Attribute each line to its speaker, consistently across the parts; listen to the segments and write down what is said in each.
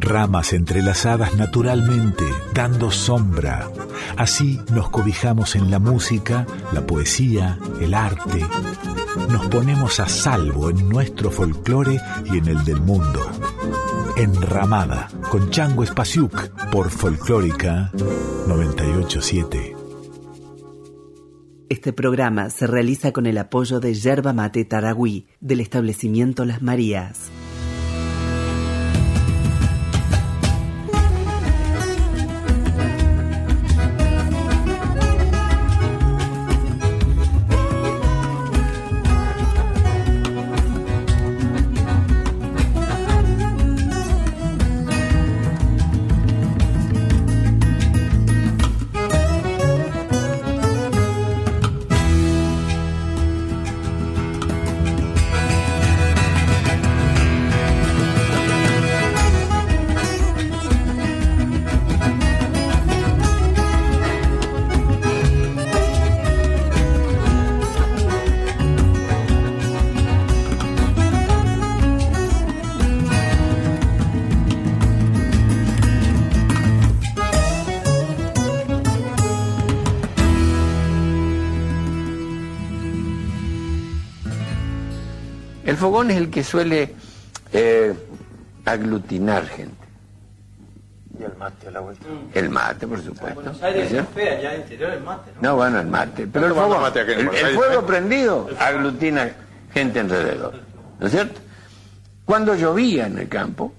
Speaker 1: Ramas entrelazadas naturalmente, dando sombra. Así nos cobijamos en la música, la poesía, el arte. Nos ponemos a salvo en nuestro folclore y en el del mundo. Enramada, con Chango Espasiuk, por Folclórica 987.
Speaker 2: Este programa se realiza con el apoyo de Yerba Mate Taragüí, del establecimiento Las Marías.
Speaker 3: Que suele eh, aglutinar gente.
Speaker 4: ¿Y el mate a la vuelta?
Speaker 3: El mate, por supuesto.
Speaker 5: Buenos Aires es fea, allá interior el mate, ¿no?
Speaker 3: No, bueno, el mate. Pero el, fogón,
Speaker 4: mate aquí
Speaker 3: el, fuego
Speaker 4: ¿eh?
Speaker 3: prendido aglutina gente alrededor. ¿No es cierto? Cuando llovía en el campo,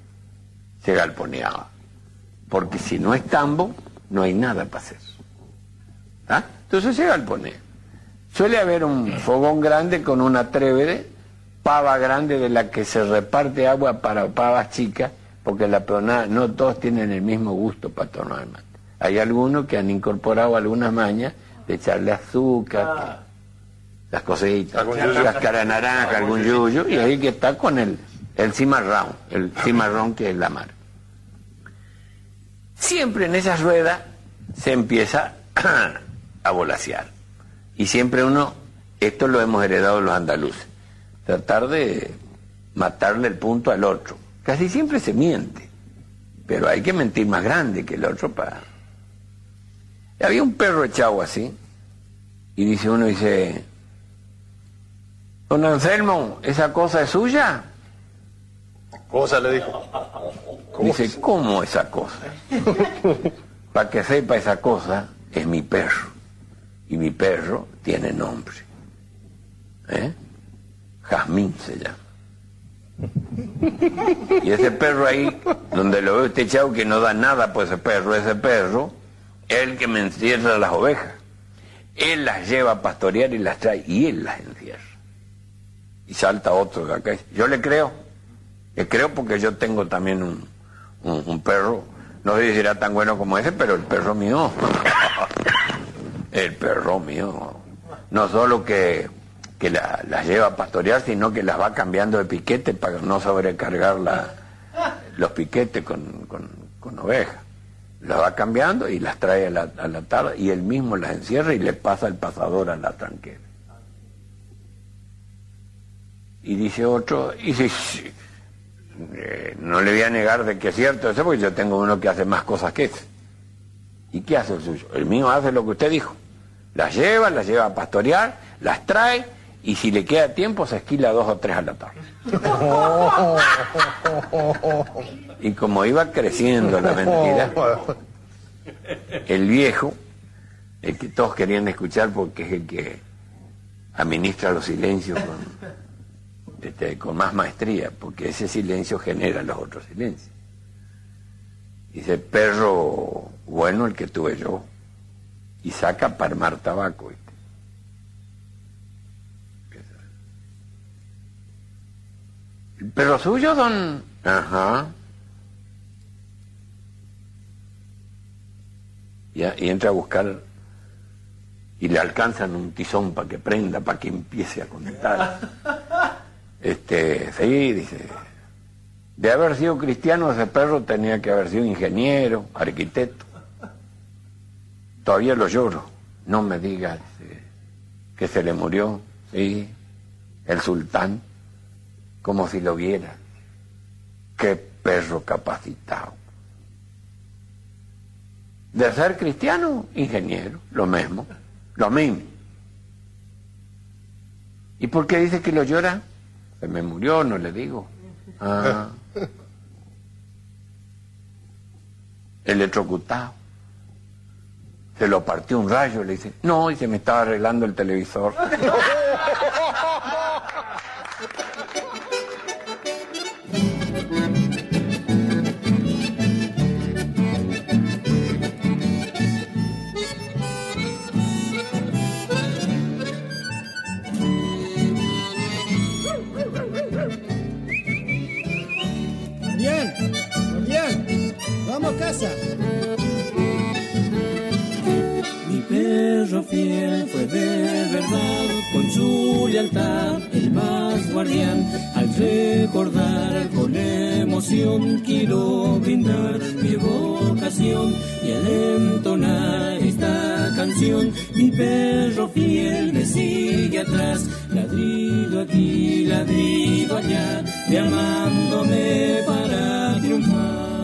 Speaker 3: se galponeaba. Porque si no es tambo, no hay nada para hacer. ¿Ah? Entonces se galponea. Suele haber un fogón grande con una trévede, pava grande de la que se reparte agua para pavas chicas, porque la peonada, no todos tienen el mismo gusto para el mate. Hay algunos que han incorporado algunas mañas de echarle azúcar, que- las cositas, cáscara de naranja, algún yuyo, y ahí que está con el, el cimarrón, el cimarrón que es la mar. Siempre en esa rueda se empieza a volasear. Y siempre uno, esto lo hemos heredado los andaluces, tratar de matarle el punto al otro. Casi siempre se miente, pero hay que mentir más grande que el otro para... Había un perro echado así, y dice uno, dice, don Anselmo, ¿esa cosa es suya?
Speaker 4: Cosa le dijo.
Speaker 3: Dice, ¿cómo esa cosa? Para que sepa esa cosa, es mi perro. Y mi perro tiene nombre. ¿Eh? Jazmín se llama. Y ese perro ahí, donde lo veo usted echado que no da nada por ese perro, ese perro, es el que me encierra las ovejas. Él las lleva a pastorear y las trae, y él las encierra. Y salta otro de acá. Yo le creo. Le creo porque yo tengo también un, un, un perro, no sé si será tan bueno como ese, pero el perro mío, el perro mío, no solo que, que la- las lleva a pastorear, sino que las va cambiando de piquete para no sobrecargar la, los piquetes con, con, ovejas. Las va cambiando y las trae a la, a la tarde y él mismo las encierra y le pasa el pasador a la tranquera. Y dice otro, y "Sí, eh, no le voy a negar de que es cierto eso, porque yo tengo uno que hace más cosas que ese. ¿Y qué hace el suyo? El mío hace lo que usted dijo. Las lleva, las lleva a pastorear, las trae, y si le queda tiempo se esquila dos o tres a la tarde. Y como iba creciendo la mentira, el viejo, el que todos querían escuchar porque es el que administra los silencios con, este, con más maestría, porque ese silencio genera los otros silencios. Dice, perro bueno el que tuve yo, y saca para armar tabaco. ¿Viste? ¿El perro suyo, don? Ajá. Ya, y entra a buscar y le alcanzan un tizón para que prenda, para que empiece a conectar. Este, sí, dice, de haber sido cristiano ese perro tenía que haber sido ingeniero, arquitecto. Todavía lo lloro. No me digas eh, que se le murió, sí, el sultán. Como si lo viera. Qué perro capacitado. De ser cristiano, ingeniero, lo mismo, lo mismo. ¿Y por qué dice que lo llora? Se me murió, no le digo. Ah. Electrocutado. Se lo partió un rayo, le dice, no, y se me estaba arreglando el televisor.
Speaker 6: fue de verdad, con su lealtad el más guardián. Al recordar con emoción quiero brindar mi vocación y al entonar esta canción mi perro fiel me sigue atrás, ladrido aquí, ladrido allá, llamándome para triunfar.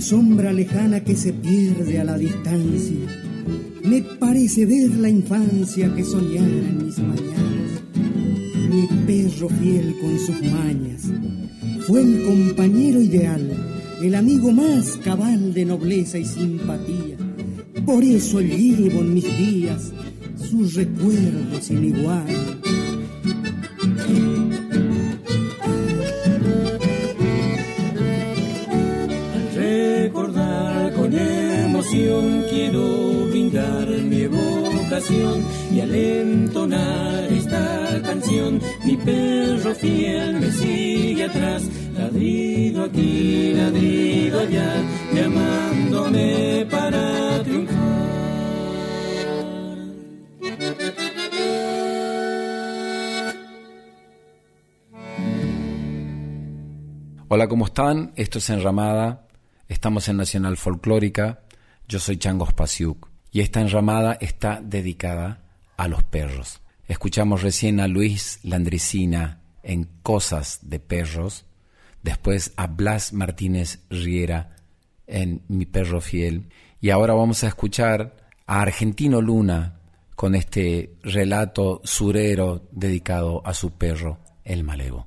Speaker 7: Sombra lejana que se pierde a la distancia. Me parece ver la infancia que soñara en mis mañanas. Mi perro fiel con sus mañas fue el compañero ideal, el amigo más cabal de nobleza y simpatía. Por eso llevo en mis días sus recuerdos sin igual. Quiero brindar mi vocación y al entonar esta canción mi perro fiel me sigue atrás, ladrido aquí, ladrido allá, llamándome para triunfar.
Speaker 8: Hola, ¿cómo están? Esto es Enramada. Estamos en Nacional Folclórica yo soy Changos Pasiuk y esta enramada está dedicada a los perros. Escuchamos recién a Luis Landricina en Cosas de Perros, después a Blas Martínez Riera en Mi Perro Fiel y ahora vamos a escuchar a Argentino Luna con este relato surero dedicado a su perro, el malevo.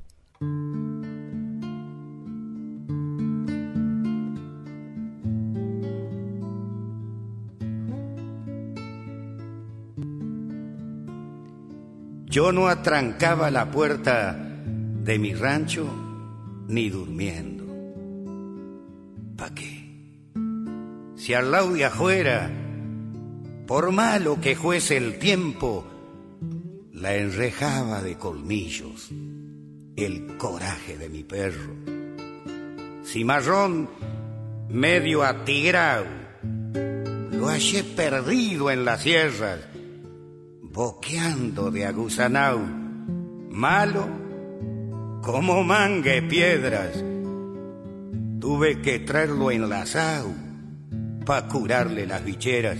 Speaker 9: Yo no atrancaba la puerta de mi rancho ni durmiendo. ¿Pa' qué? Si al lado de por malo que fuese el tiempo, la enrejaba de colmillos el coraje de mi perro. Cimarrón medio atigrado, lo hallé perdido en las sierras boqueando de aguzanao, malo como mangue piedras. Tuve que traerlo enlazado pa' curarle las bicheras.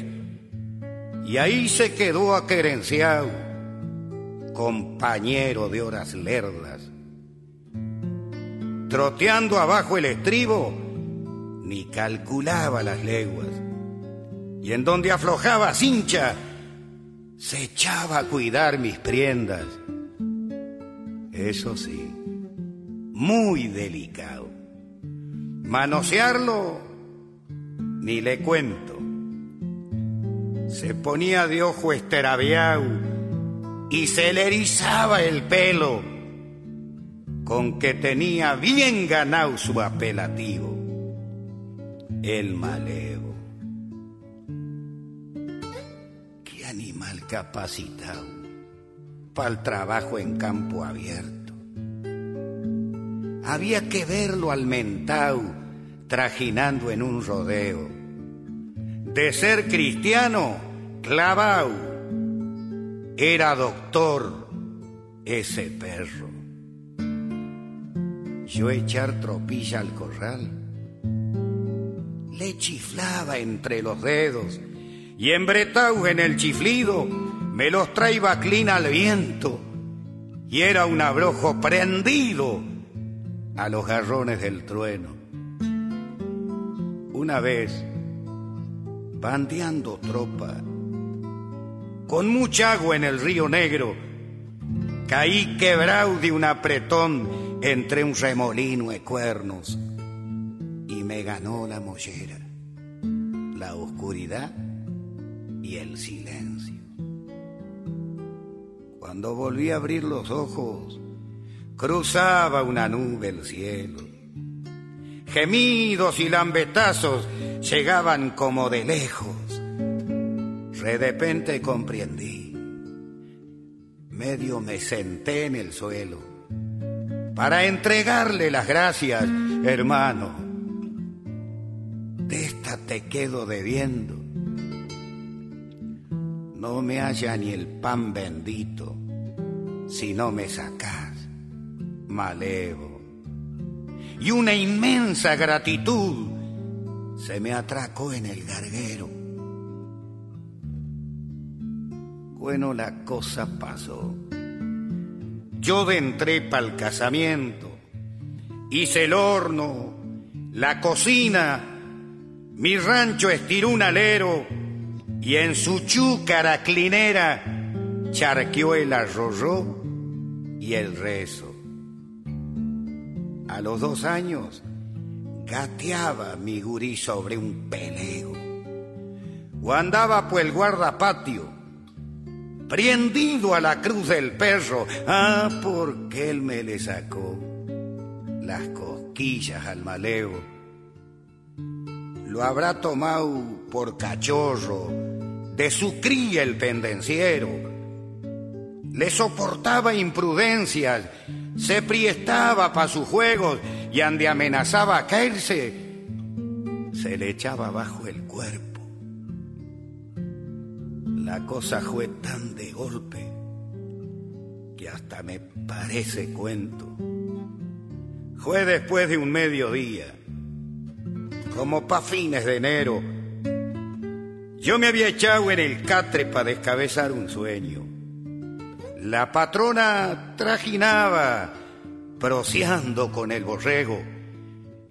Speaker 9: Y ahí se quedó aquerenciado, compañero de horas lerdas. Troteando abajo el estribo, ni calculaba las leguas. Y en donde aflojaba cincha, se echaba a cuidar mis prendas. Eso sí, muy delicado. Manosearlo, ni le cuento. Se ponía de ojo esterabiao y se le erizaba el pelo, con que tenía bien ganado su apelativo, el malevo. Capacitado para el trabajo en campo abierto. Había que verlo al mentau trajinando en un rodeo. De ser cristiano, clavao. Era doctor ese perro. Yo echar tropilla al corral. Le chiflaba entre los dedos y embretado en el chiflido me los traía clina al viento y era un abrojo prendido a los garrones del trueno. Una vez, bandeando tropa, con mucha agua en el río Negro, caí quebrado de un apretón entre un remolino de cuernos y me ganó la mollera, la oscuridad y el silencio. Cuando volví a abrir los ojos, cruzaba una nube el cielo. Gemidos y lambetazos llegaban como de lejos. De repente comprendí. Medio me senté en el suelo para entregarle las gracias, hermano. De esta te quedo debiendo. No me haya ni el pan bendito si no me sacas, malevo. Y una inmensa gratitud se me atracó en el garguero. Bueno, la cosa pasó. Yo entré el casamiento, hice el horno, la cocina, mi rancho estiró un alero y en su chúcara clinera charqueó el arroyo y el rezo. A los dos años gateaba mi gurí sobre un pelego o andaba por el guardapatio prendido a la cruz del perro. Ah, porque él me le sacó las cosquillas al maleo. Lo habrá tomado por cachorro, de su el pendenciero. Le soportaba imprudencias, se priestaba para sus juegos y ande amenazaba a caerse, se le echaba bajo el cuerpo la cosa fue tan de golpe que hasta me parece cuento. Fue después de un mediodía, como pa' fines de enero. Yo me había echado en el catre para descabezar un sueño. La patrona trajinaba, proseando con el borrego,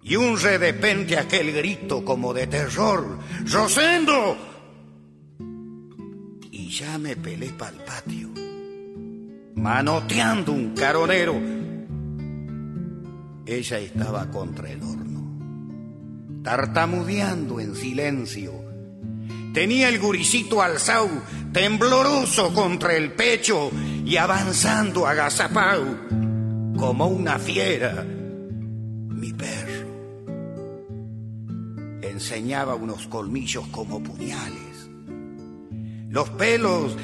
Speaker 9: y un redepente aquel grito como de terror: ¡Rosendo! ya me pelé el patio, manoteando un caronero. Ella estaba contra el horno, tartamudeando en silencio. Tenía el guricito alzado, tembloroso contra el pecho y avanzando agazapao, como una fiera. Mi perro enseñaba unos colmillos como puñales los pelos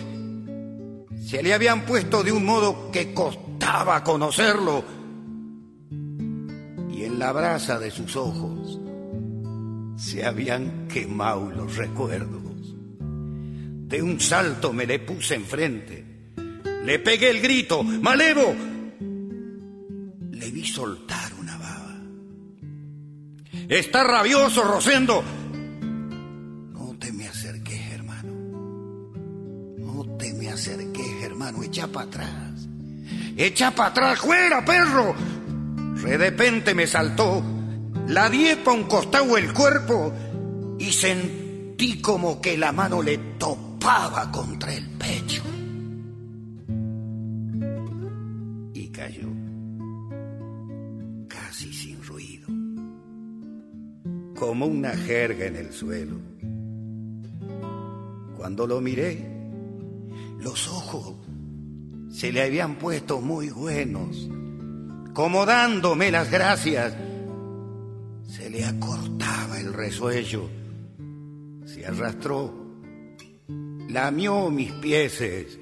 Speaker 9: se le habían puesto de un modo que costaba conocerlo. Y en la brasa de sus ojos se habían quemado los recuerdos. De un salto me le puse enfrente. Le pegué el grito, ¡Malevo! Le vi soltar una baba. Está rabioso, Rosendo. hermano, echa para atrás. Echa para atrás, fuera, perro. De repente me saltó, la diepa un costado el cuerpo y sentí como que la mano le topaba contra el pecho. Y cayó, casi sin ruido, como una jerga en el suelo. Cuando lo miré, los ojos se le habían puesto muy buenos, como dándome las gracias. Se le acortaba el resuello, se arrastró, lamió mis pieses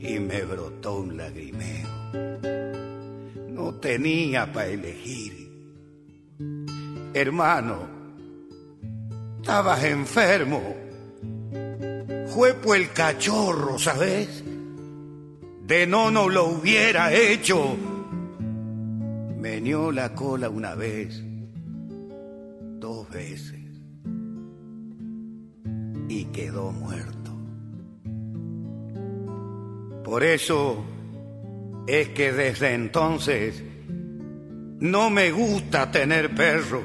Speaker 9: y me brotó un lagrimeo. No tenía para elegir. Hermano, estabas enfermo Juepo el cachorro, ¿sabes? De no no lo hubiera hecho. Menió la cola una vez, veces, y quedó muerto. Por eso es que desde entonces no me gusta tener perro.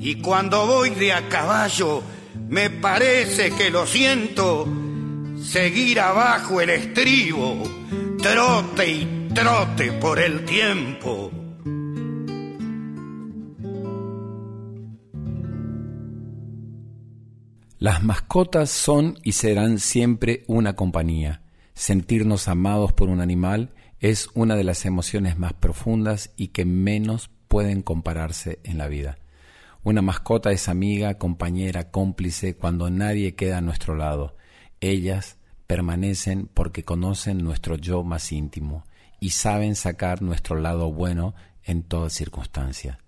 Speaker 9: Y cuando voy de a caballo, me parece que lo siento seguir abajo el estribo, trote y trote por el tiempo.
Speaker 8: Las mascotas son y serán siempre una compañía. Sentirnos amados por un animal es una de las emociones más profundas y que menos pueden compararse en la vida. Una mascota es amiga, compañera, cómplice cuando nadie queda a nuestro lado. Ellas permanecen porque conocen nuestro yo más íntimo y saben sacar nuestro lado bueno en toda circunstancia.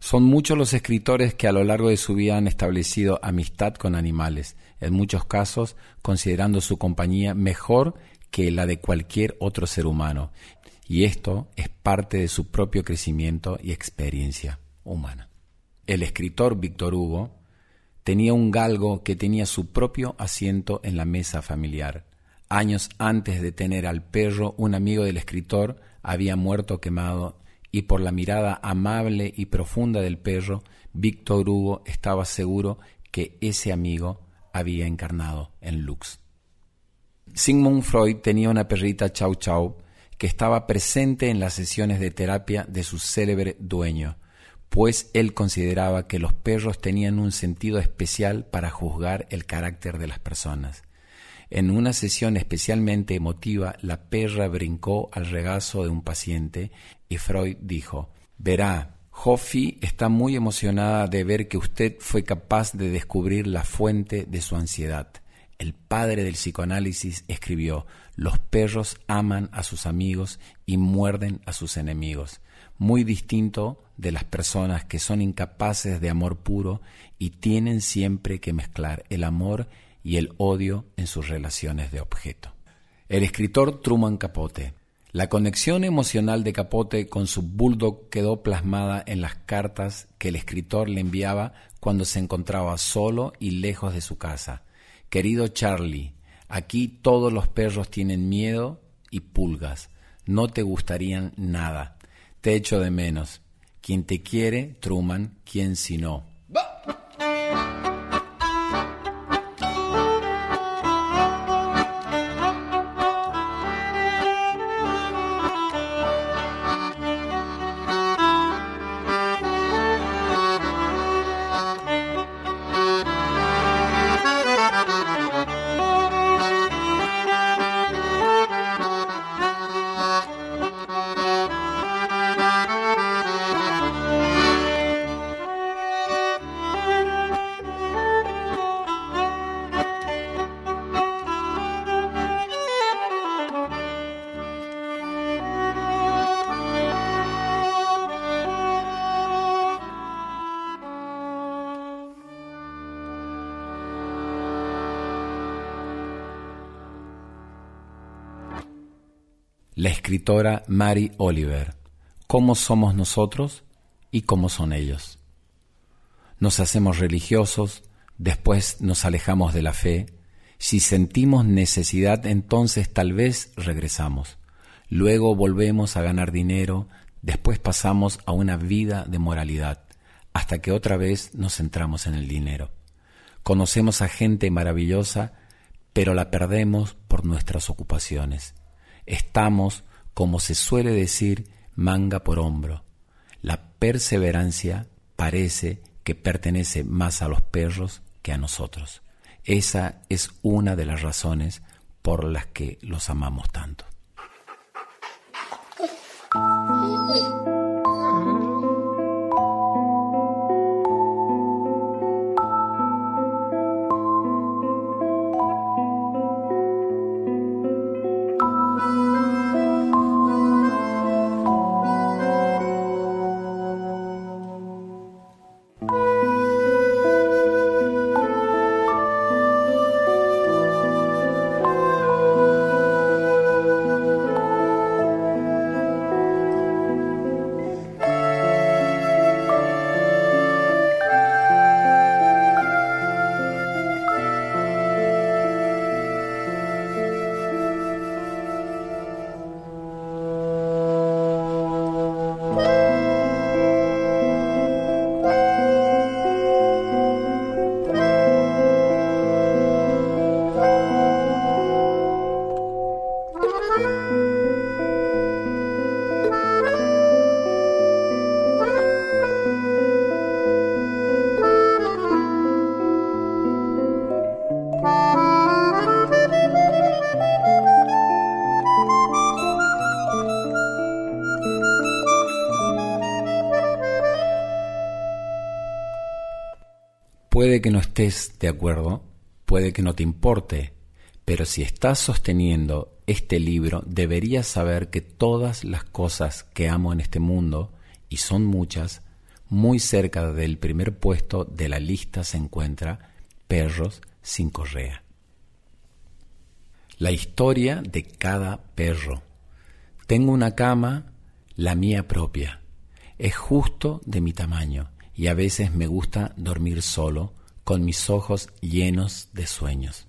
Speaker 8: Son muchos los escritores que a lo largo de su vida han establecido amistad con animales, en muchos casos considerando su compañía mejor que la de cualquier otro ser humano, y esto es parte de su propio crecimiento y experiencia humana. El escritor Víctor Hugo tenía un galgo que tenía su propio asiento en la mesa familiar. Años antes de tener al perro, un amigo del escritor había muerto quemado y por la mirada amable y profunda del perro, Víctor Hugo estaba seguro que ese amigo había encarnado en Lux. Sigmund Freud tenía una perrita Chau Chau que estaba presente en las sesiones de terapia de su célebre dueño, pues él consideraba que los perros tenían un sentido especial para juzgar el carácter de las personas. En una sesión especialmente emotiva, la perra brincó al regazo de un paciente y Freud dijo, verá, Hoffi está muy emocionada de ver que usted fue capaz de descubrir la fuente de su ansiedad. El padre del psicoanálisis escribió, los perros aman a sus amigos y muerden a sus enemigos, muy distinto de las personas que son incapaces de amor puro y tienen siempre que mezclar el amor y el odio en sus relaciones de objeto. El escritor Truman Capote. La conexión emocional de Capote con su bulldog quedó plasmada en las cartas que el escritor le enviaba cuando se encontraba solo y lejos de su casa. Querido Charlie, aquí todos los perros tienen miedo y pulgas. No te gustarían nada. Te echo de menos. Quien te quiere, Truman, quien si no. Escritora Mary Oliver, ¿Cómo somos nosotros y cómo son ellos? Nos hacemos religiosos, después nos alejamos de la fe, si sentimos necesidad entonces tal vez regresamos, luego volvemos a ganar dinero, después pasamos a una vida de moralidad, hasta que otra vez nos centramos en el dinero. Conocemos a gente maravillosa, pero la perdemos por nuestras ocupaciones estamos, como se suele decir, manga por hombro. La perseverancia parece que pertenece más a los perros que a nosotros. Esa es una de las razones por las que los amamos tanto. Puede que no estés de acuerdo, puede que no te importe, pero si estás sosteniendo este libro, deberías saber que todas las cosas que amo en este mundo, y son muchas, muy cerca del primer puesto de la lista se encuentra Perros sin correa. La historia de cada perro. Tengo una cama, la mía propia. Es justo de mi tamaño y a veces me gusta dormir solo, con mis ojos llenos de sueños.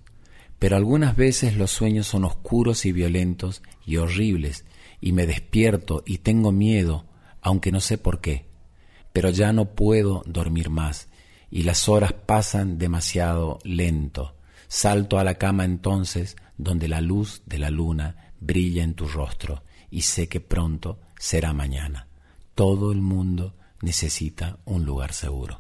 Speaker 8: Pero algunas veces los sueños son oscuros y violentos y horribles, y me despierto y tengo miedo, aunque no sé por qué. Pero ya no puedo dormir más, y las horas pasan demasiado lento. Salto a la cama entonces, donde la luz de la luna brilla en tu rostro, y sé que pronto será mañana. Todo el mundo necesita un lugar seguro.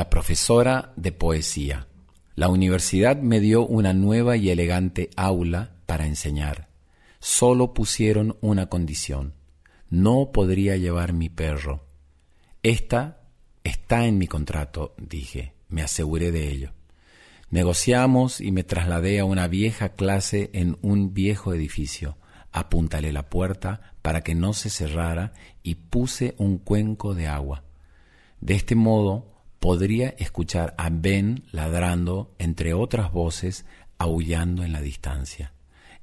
Speaker 8: La profesora de poesía. La universidad me dio una nueva y elegante aula para enseñar. Solo pusieron una condición. No podría llevar mi perro. Esta está en mi contrato, dije. Me aseguré de ello. Negociamos y me trasladé a una vieja clase en un viejo edificio. Apuntalé la puerta para que no se cerrara y puse un cuenco de agua. De este modo podría escuchar a Ben ladrando entre otras voces, aullando en la distancia.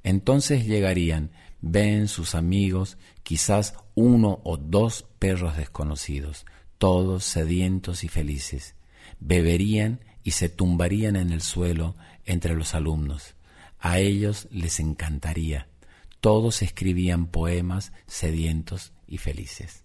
Speaker 8: Entonces llegarían Ben, sus amigos, quizás uno o dos perros desconocidos, todos sedientos y felices. Beberían y se tumbarían en el suelo entre los alumnos. A ellos les encantaría. Todos escribían poemas sedientos y felices.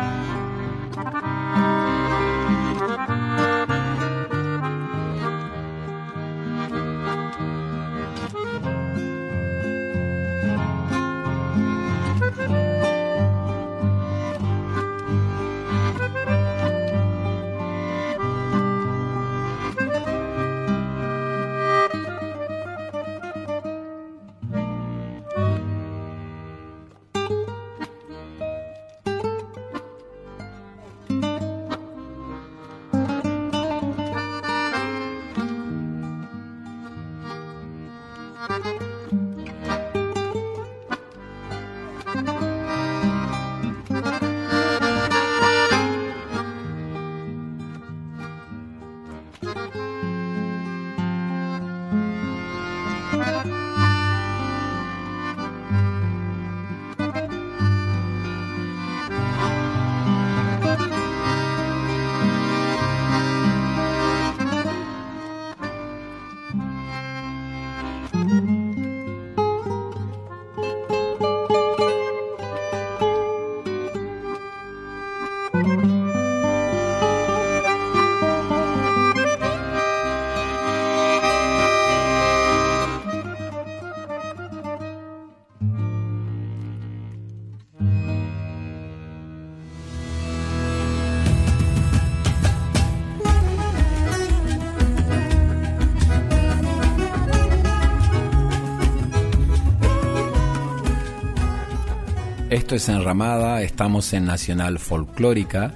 Speaker 8: Esto es Enramada, estamos en Nacional Folclórica.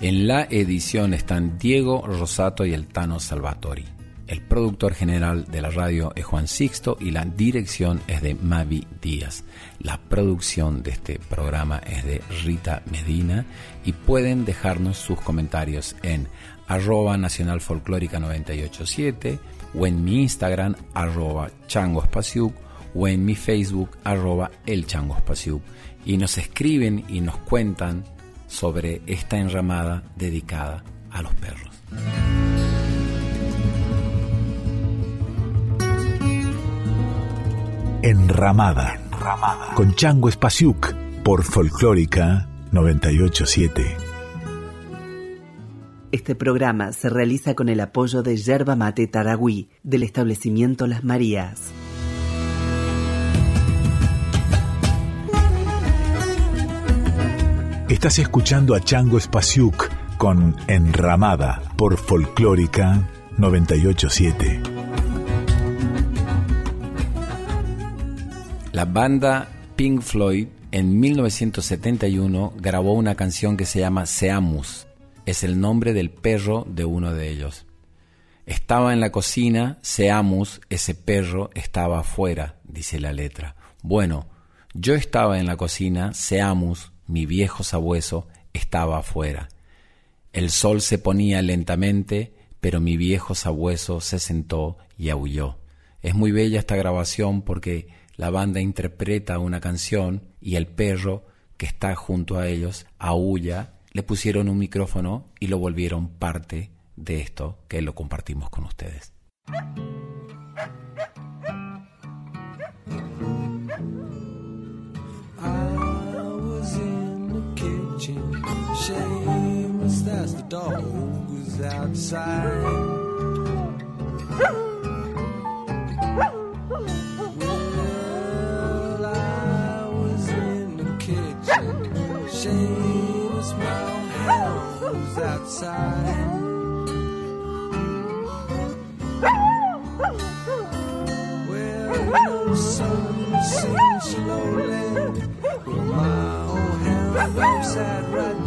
Speaker 8: En la edición están Diego Rosato y el Tano Salvatori. El productor general de la radio es Juan Sixto y la dirección es de Mavi Díaz. La producción de este programa es de Rita Medina y pueden dejarnos sus comentarios en arroba nacional folclórica 987 o en mi Instagram arroba o en mi Facebook arroba el y nos escriben y nos cuentan sobre esta enramada dedicada a los perros.
Speaker 1: Enramada, con Chango Espasiuk por Folclórica 987.
Speaker 2: Este programa se realiza con el apoyo de Yerba Mate Taragüí del establecimiento Las Marías.
Speaker 1: Estás escuchando a Chango Spasiuk con Enramada por Folclórica 987.
Speaker 8: La banda Pink Floyd en 1971 grabó una canción que se llama Seamus. Es el nombre del perro de uno de ellos. Estaba en la cocina, Seamus, ese perro estaba afuera, dice la letra. Bueno, yo estaba en la cocina, Seamus, mi viejo sabueso estaba afuera. El sol se ponía lentamente, pero mi viejo sabueso se sentó y aulló. Es muy bella esta grabación porque la banda interpreta una canción y el perro que está junto a ellos aulla, le pusieron un micrófono y lo volvieron parte de esto que lo compartimos con ustedes.
Speaker 6: Shame is that's the dog who's outside. Well, I was in the kitchen. Shame is my house who's outside. Well, sinks slowly roadside right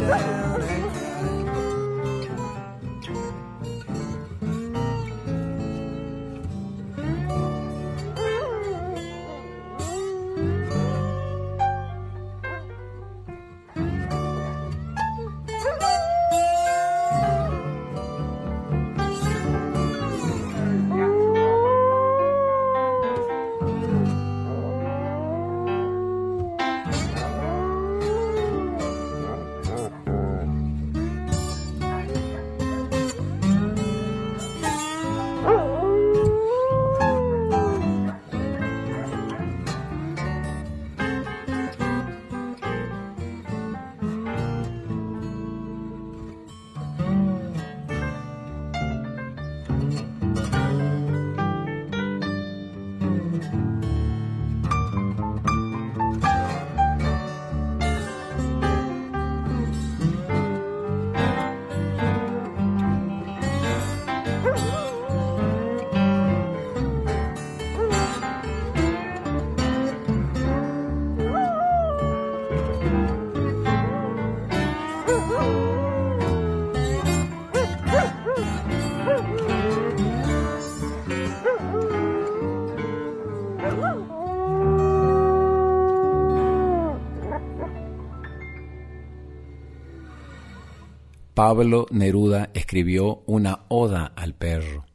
Speaker 8: Pablo Neruda escribió una oda al perro.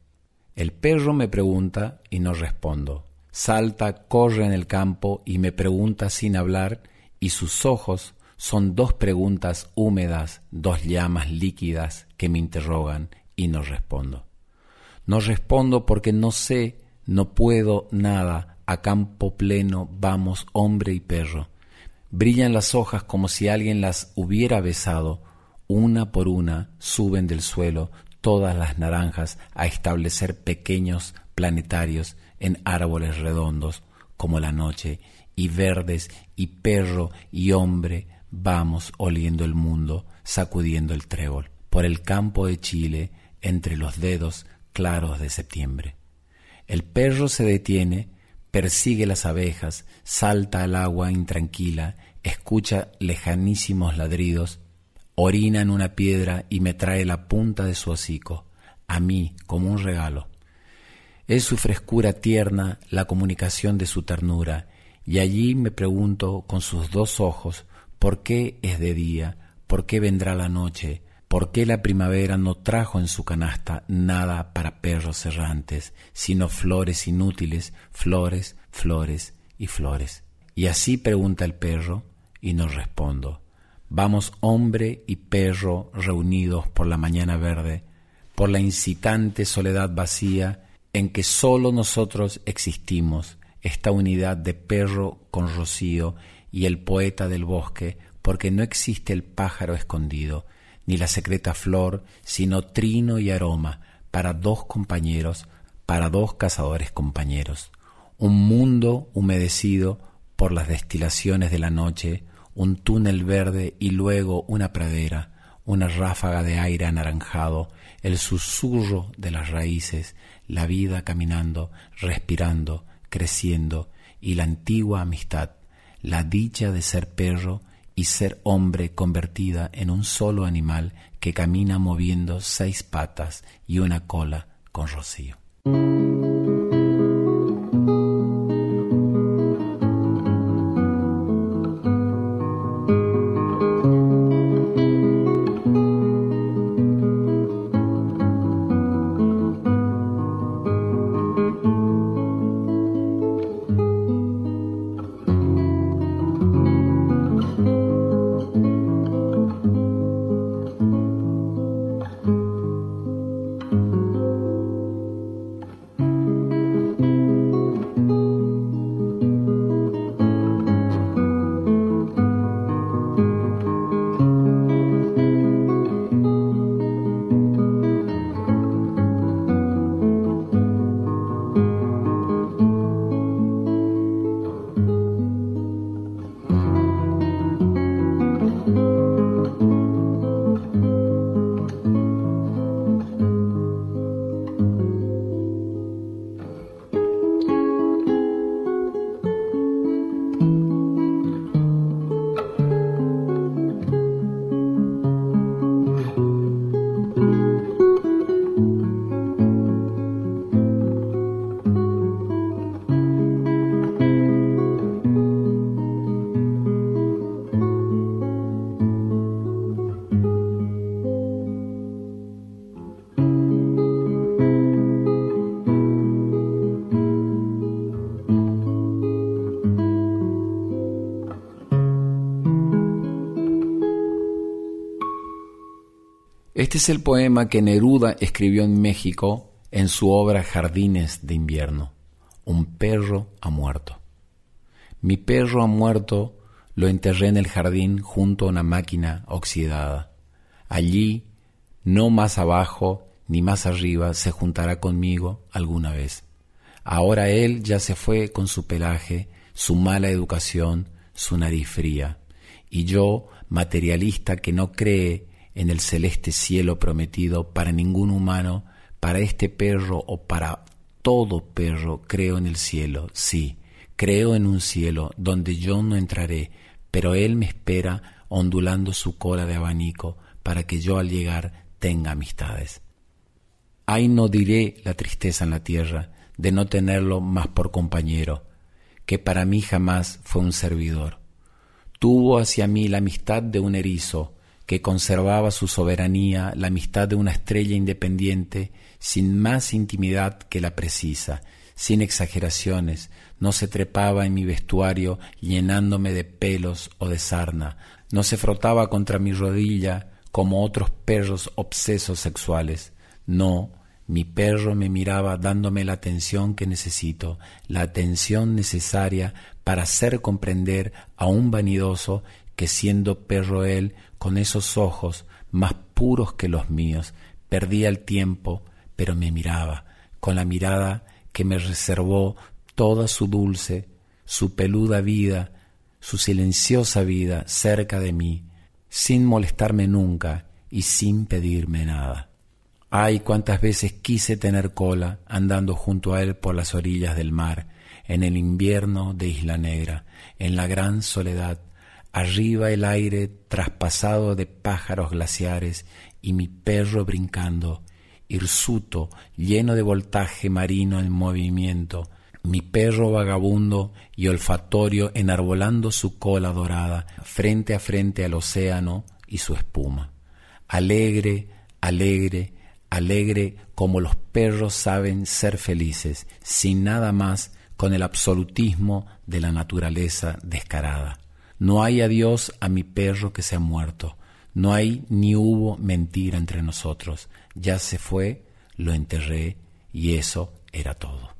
Speaker 8: El perro me pregunta y no respondo. Salta, corre en el campo y me pregunta sin hablar y sus ojos son dos preguntas húmedas, dos llamas líquidas que me interrogan y no respondo. No respondo porque no sé, no puedo nada, a campo pleno vamos hombre y perro. Brillan las hojas como si alguien las hubiera besado, una por una suben del suelo todas las naranjas a establecer pequeños planetarios en árboles redondos como la noche, y verdes, y perro, y hombre, vamos oliendo el mundo, sacudiendo el trébol, por el campo de Chile, entre los dedos claros de septiembre. El perro se detiene, persigue las abejas, salta al agua intranquila, escucha lejanísimos ladridos, orina en una piedra y me trae la punta de su hocico, a mí como un regalo. Es su frescura tierna la comunicación de su ternura, y allí me pregunto con sus dos ojos por qué es de día, por qué vendrá la noche, por qué la primavera no trajo en su canasta nada para perros errantes, sino flores inútiles, flores, flores y flores. Y así pregunta el perro, y no respondo. Vamos hombre y perro reunidos por la mañana verde, por la incitante soledad vacía en que sólo nosotros existimos, esta unidad de perro con rocío y el poeta del bosque, porque no existe el pájaro escondido, ni la secreta flor, sino trino y aroma, para dos compañeros, para dos cazadores compañeros. Un mundo humedecido por las destilaciones de la noche, un túnel verde y luego una pradera, una ráfaga de aire anaranjado, el susurro de las raíces, la vida caminando, respirando, creciendo y la antigua amistad, la dicha de ser perro y ser hombre convertida en un solo animal que camina moviendo seis patas y una cola con rocío. Este es el poema que Neruda escribió en México en su obra Jardines de invierno. Un perro ha muerto. Mi perro ha muerto, lo enterré en el jardín junto a una máquina oxidada. Allí, no más abajo ni más arriba, se juntará conmigo alguna vez. Ahora él ya se fue con su pelaje, su mala educación, su nariz fría. Y yo, materialista que no cree en el celeste cielo prometido para ningún humano, para este perro o para todo perro, creo en el cielo, sí, creo en un cielo donde yo no entraré, pero él me espera ondulando su cola de abanico para que yo al llegar tenga amistades. Ay, no diré la tristeza en la tierra de no tenerlo más por compañero, que para mí jamás fue un servidor. Tuvo hacia mí la amistad de un erizo, que conservaba su soberanía, la amistad de una estrella independiente, sin más intimidad que la precisa, sin exageraciones, no se trepaba en mi vestuario llenándome de pelos o de sarna, no se frotaba contra mi rodilla como otros perros obsesos sexuales, no, mi perro me miraba dándome la atención que necesito, la atención necesaria para hacer comprender a un vanidoso que siendo perro él, con esos ojos más puros que los míos, perdía el tiempo, pero me miraba, con la mirada que me reservó toda su dulce, su peluda vida, su silenciosa vida cerca de mí, sin molestarme nunca y sin pedirme nada. Ay, cuántas veces quise tener cola andando junto a él por las orillas del mar, en el invierno de Isla Negra, en la gran soledad, arriba el aire traspasado de pájaros glaciares y mi perro brincando, hirsuto, lleno de voltaje marino en movimiento, mi perro vagabundo y olfatorio enarbolando su cola dorada frente a frente al océano y su espuma. Alegre, alegre, alegre como los perros saben ser felices, sin nada más, con el absolutismo de la naturaleza descarada. No hay adiós a mi perro que se ha muerto, no hay ni hubo mentira entre nosotros, ya se fue, lo enterré y eso era todo.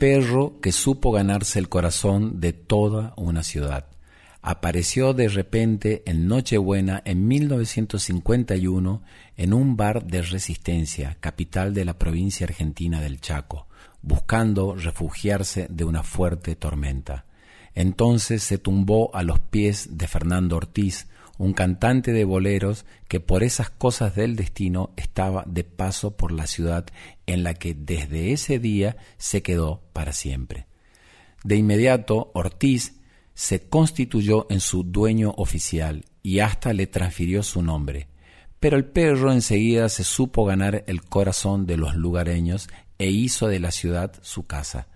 Speaker 8: Perro que supo ganarse el corazón de toda una ciudad. Apareció de repente en Nochebuena en 1951 en un bar de Resistencia, capital de la provincia argentina del Chaco, buscando refugiarse de una fuerte tormenta. Entonces se tumbó a los pies de Fernando Ortiz, un cantante de boleros que por esas cosas del destino estaba de paso por la ciudad en la que desde ese día se quedó para siempre. De inmediato, Ortiz se constituyó en su dueño oficial y hasta le transfirió su nombre. Pero el perro enseguida se supo ganar el corazón de los lugareños e hizo de la ciudad su casa.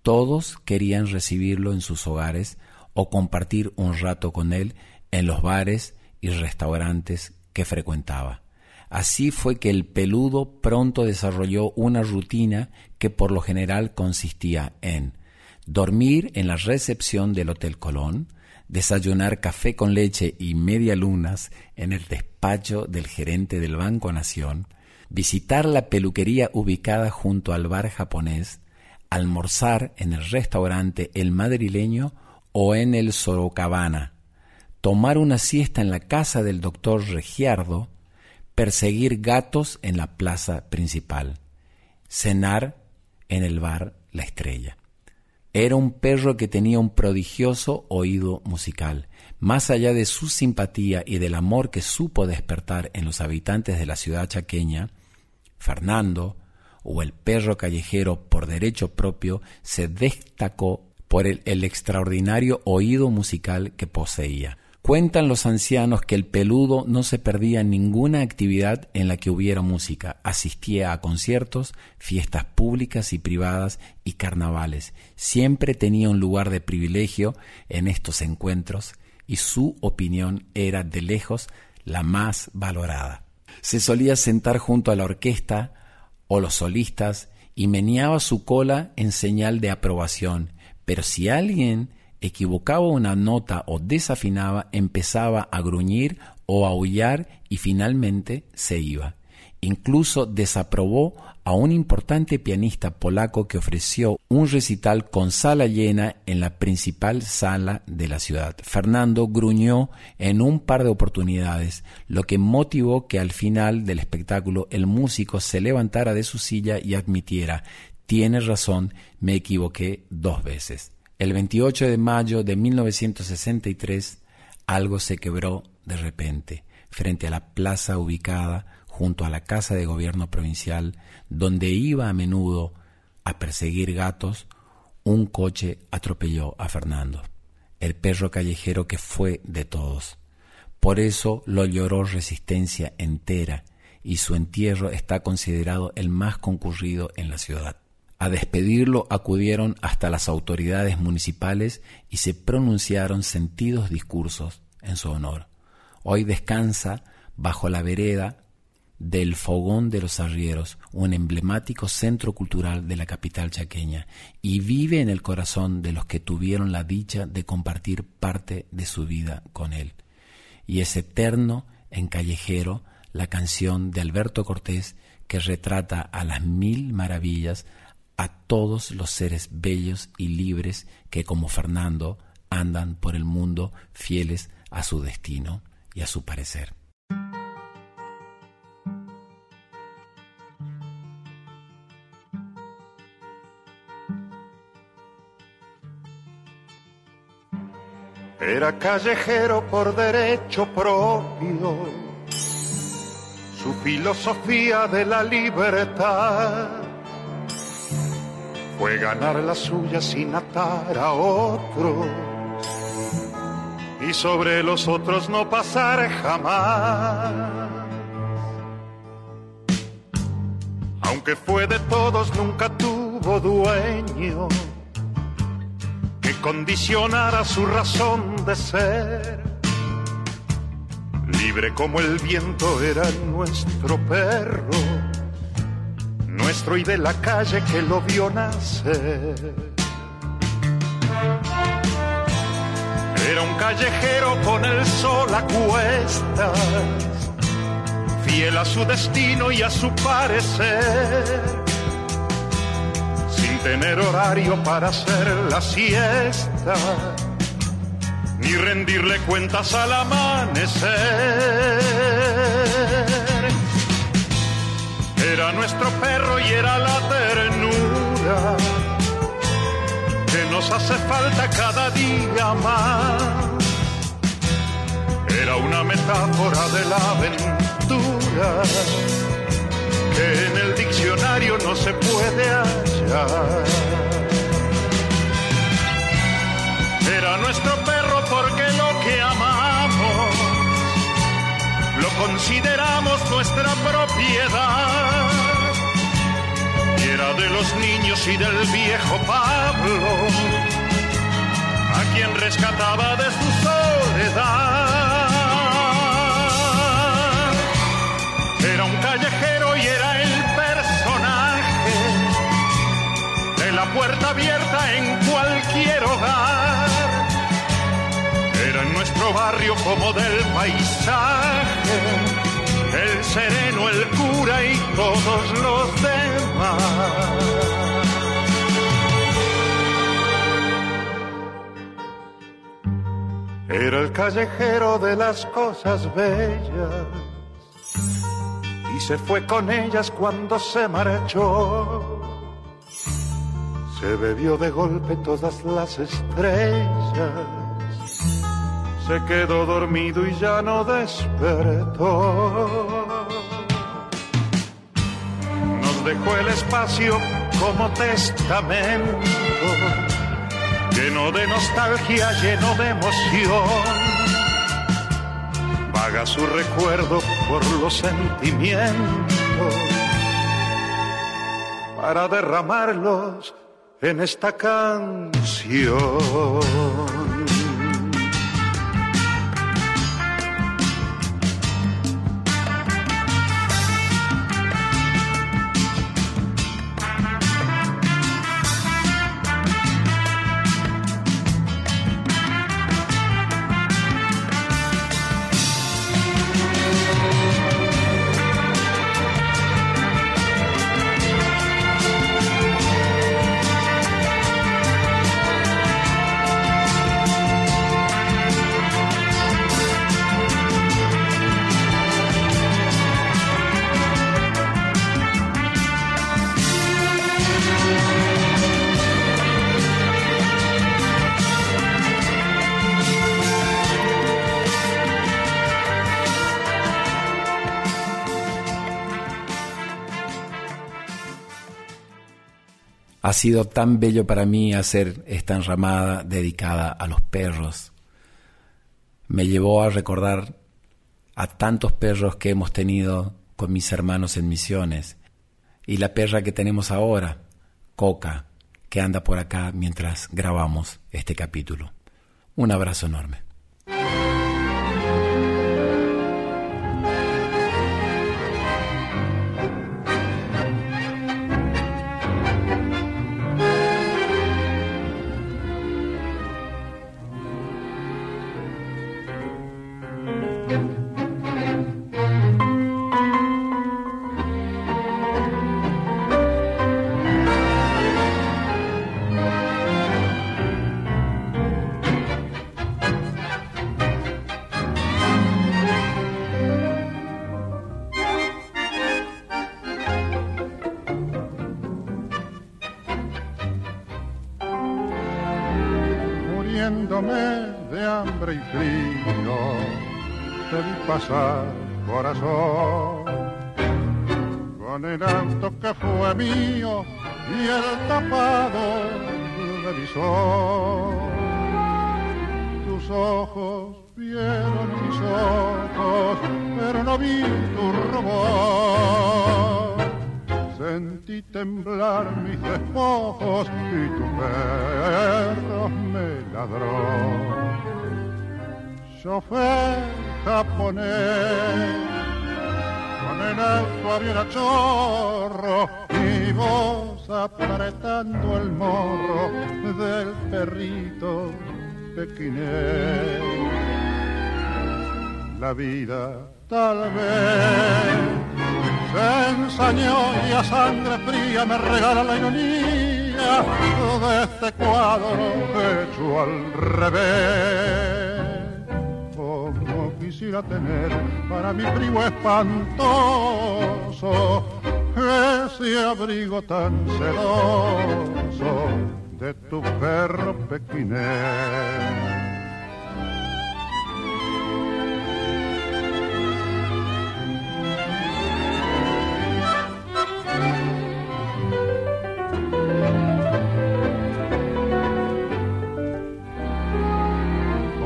Speaker 8: Todos querían recibirlo en sus hogares o compartir un rato con él en los bares y restaurantes que frecuentaba. Así fue que el peludo pronto desarrolló una rutina que por lo general consistía en dormir en la recepción del Hotel Colón, desayunar café con leche y media lunas en el despacho del gerente del Banco Nación, visitar la peluquería ubicada junto al bar japonés, almorzar en el restaurante El Madrileño o en el Sorocabana, tomar una siesta en la casa del doctor Regiardo, perseguir gatos en la plaza principal, cenar en el bar La Estrella. Era un perro que tenía un prodigioso oído musical. Más allá de su simpatía y del amor que supo despertar en los habitantes de la ciudad chaqueña, Fernando, o el perro callejero por derecho propio, se destacó por el, extraordinario oído musical que poseía Cuentan los ancianos que el peludo no se perdía ninguna actividad en la que hubiera música. Asistía a conciertos, fiestas públicas y privadas y carnavales. Siempre tenía un lugar de privilegio en estos encuentros y su opinión era de lejos la más valorada. Se solía sentar junto a la orquesta o los solistas y meneaba su cola en señal de aprobación, pero si alguien equivocaba una nota o desafinaba, empezaba a gruñir o aullar y finalmente se iba. Incluso desaprobó a un importante pianista polaco que ofreció un recital con sala llena en la principal sala de la ciudad. Fernando gruñó en un par de oportunidades, lo que motivó que al final del espectáculo el músico se levantara de su silla y admitiera Tienes razón, me equivoqué dos veces. El 28 de mayo de 1963 algo se quebró de repente frente a la plaza ubicada junto a la casa de gobierno provincial, donde iba a menudo a perseguir gatos, un coche atropelló a Fernando, el perro callejero que fue de todos. Por eso lo lloró Resistencia entera y su entierro está considerado el más concurrido en la ciudad. A despedirlo acudieron hasta las autoridades municipales y se pronunciaron sentidos discursos en su honor. Hoy descansa bajo la vereda del Fogón de los Arrieros, un emblemático centro cultural de la capital chaqueña, y vive en el corazón de los que tuvieron la dicha de compartir parte de su vida con él. Y es eterno en Callejero la canción de Alberto Cortés que retrata a las mil maravillas a todos los seres bellos y libres que como Fernando andan por el mundo fieles a su destino y a su parecer.
Speaker 10: Era callejero por derecho propio, su filosofía de la libertad fue ganar la suya sin atar a otros y sobre los otros no pasar jamás. Aunque fue de todos, nunca tuvo dueño que condicionara su razón de ser. Libre como el viento era nuestro perro nuestro y de la calle que lo vio nacer. Era un callejero con el sol a cuestas, fiel a su destino y a su parecer, sin tener horario para hacer la siesta, ni rendirle cuentas al amanecer era nuestro perro y era la ternura que nos hace falta cada día más. Era una metáfora de la aventura que en el diccionario no se puede hallar. Era nuestro perro porque lo que lo consideramos nuestra propiedad. Y era de los niños y del viejo Pablo, a quien rescataba de su soledad. Era un callejero y era el personaje de la puerta abierta en cualquier hogar nuestro barrio como del paisaje, el sereno, el cura y todos los demás. Era el callejero de las cosas bellas y se fue con ellas cuando se marchó. Se bebió de golpe todas las estrellas se quedó dormido y ya no despertó. Nos dejó el espacio como testamento, lleno de nostalgia, lleno de emoción.
Speaker 11: vaga su recuerdo por los sentimientos para derramarlos en esta canción.
Speaker 8: Ha sido tan bello para mí hacer esta enramada dedicada a los perros. Me llevó a recordar a tantos perros que hemos tenido con mis hermanos en misiones y la perra que tenemos ahora, Coca, que anda por acá mientras grabamos este capítulo. Un abrazo enorme.
Speaker 11: De hambre y frío, te vi pasar, corazón, con el auto que fue mío y el tapado de mi sol. Tus ojos vieron mis ojos, pero no vi tu robot Sentí temblar mis despojos y tu perro me ladró. Chofer japonés, con el auto había chorro y vos apretando el morro del perrito pequinés. La vida tal vez se ensañó y a sangre fría me regala la ironía de este cuadro hecho al revés. Como quisiera tener para mi frío espantoso ese abrigo tan celoso de tu perro pequinés.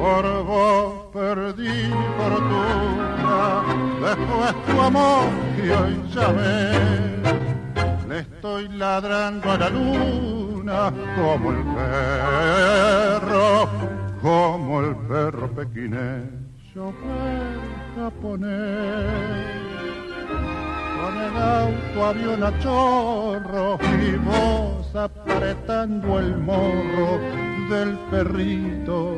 Speaker 11: Por vos perdí fortuna, después tu amor y hoy llamé. Le estoy ladrando a la luna como el perro, como el perro pequinés, chofer japonés. Con el auto avión a chorro y vos apretando el morro del perrito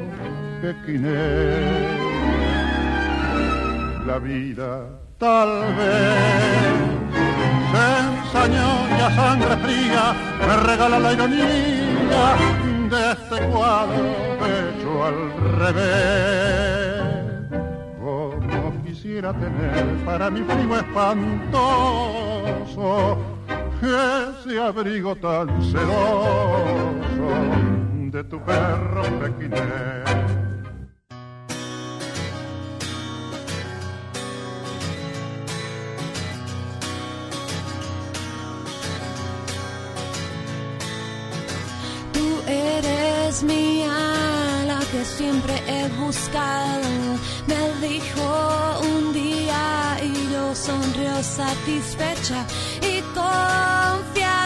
Speaker 11: la vida tal vez se ensañó y a sangre fría me regala la ironía de este cuadro hecho al revés. Como quisiera tener para mi frío espantoso ese abrigo tan sedoso de tu perro pequinés.
Speaker 12: Eres mía, la que siempre he buscado. Me dijo un día y yo sonrió satisfecha y confiada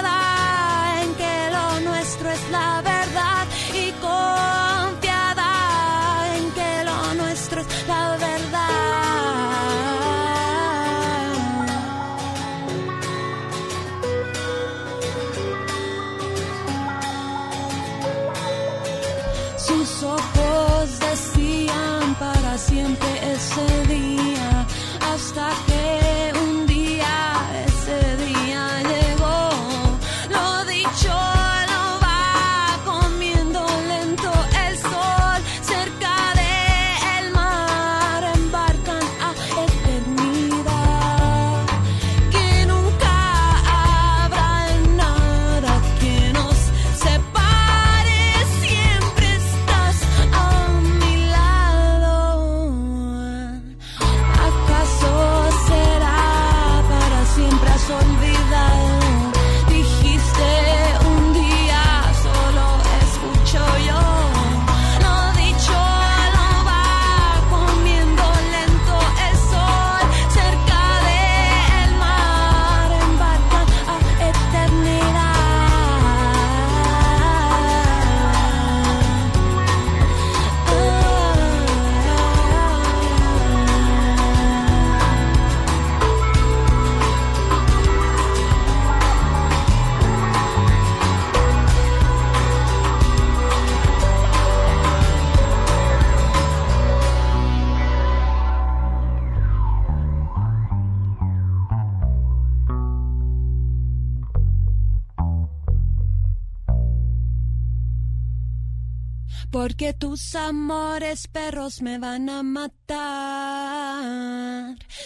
Speaker 12: me van a matar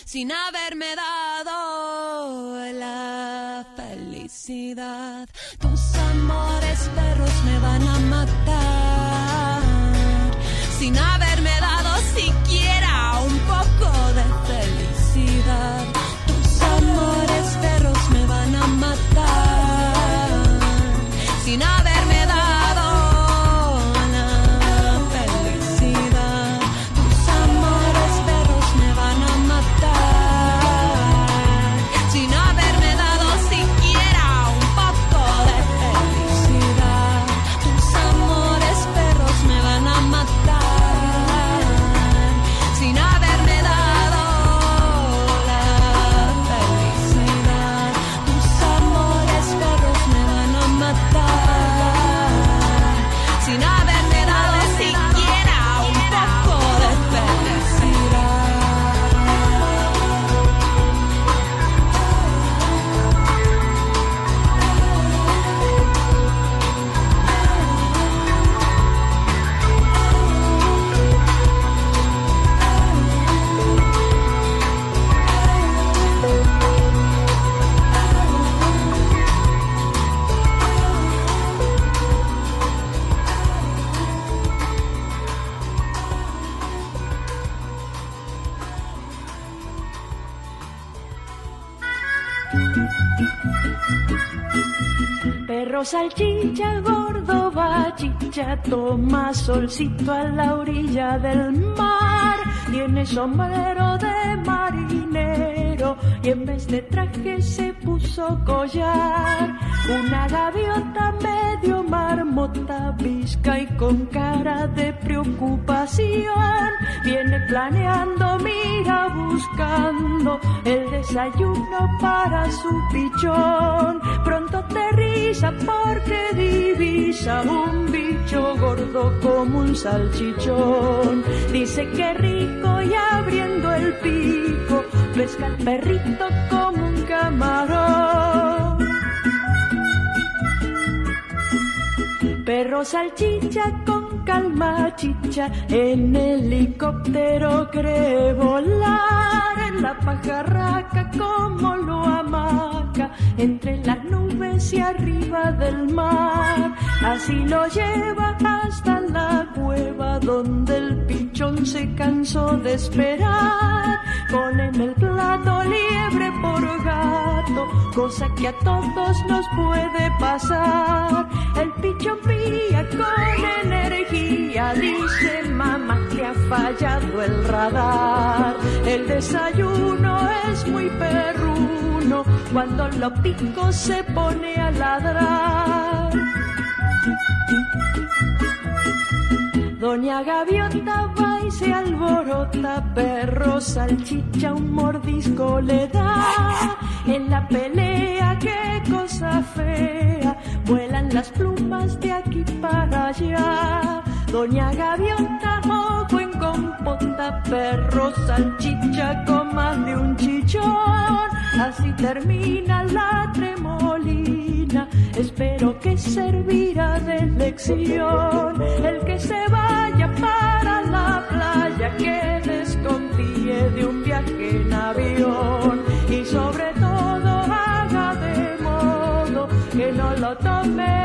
Speaker 12: sin haberme dado la felicidad. Tus amores perros me van a matar sin haberme
Speaker 13: salchicha, gordo bachicha, toma solcito a la orilla del mar. Tiene sombrero de marinero y en vez de traje se puso collar. Una gaviota medio marmota visca y con cara de preocupación. Viene planeando, mira buscando el desayuno para su pichón. Pronto aterriza porque divisa un bicho gordo como un salchichón. Dice que rico y abriendo el pico, pesca al perrito como un camarón. Perro salchicha con calma chicha, en helicóptero cree volar, en la pajarraca como lo amaca, entre las y arriba del mar. Así lo lleva hasta la cueva donde el pichón se cansó de esperar. Pone en el plato liebre por gato, cosa que a todos nos puede pasar. El pichón pía con energía, dice mamá que ha fallado el radar. El desayuno es muy perruno, cuando lo pico se pone a ladrar. Doña Gaviota va y se alborota, perro salchicha un mordisco le da. En la pelea, qué cosa fea, vuelan las plumas de aquí para allá. Doña Gaviota, ojo compota, perro salchicha con más de un chichón. Así termina la tremolina, espero que servirá de lección. El que se vaya para la playa, que desconfíe de un viaje en avión. Y sobre todo haga de modo que no lo tome